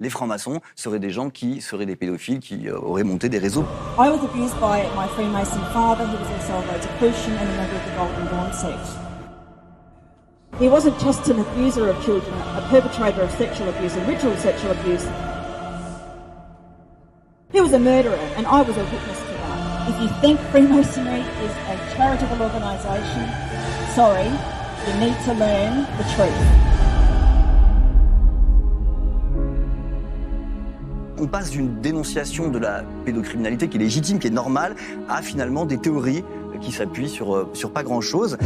les francs-maçons seraient des gens qui seraient des pédophiles, qui euh, auraient monté des réseaux. I was abused by my Freemason father, who was also a Rosicrucian and a member of the Golden Dawn sect. He wasn't just an abuser of children, a perpetrator of sexual abuse and ritual sexual abuse. He was a murderer, and I was a witness to that. If you think Freemasonry is a charitable organisation, sorry, you need to learn the truth. On passe d'une dénonciation de la pédocriminalité qui est légitime, qui est normale, à finalement des théories qui s'appuient sur, euh, pas grand-chose.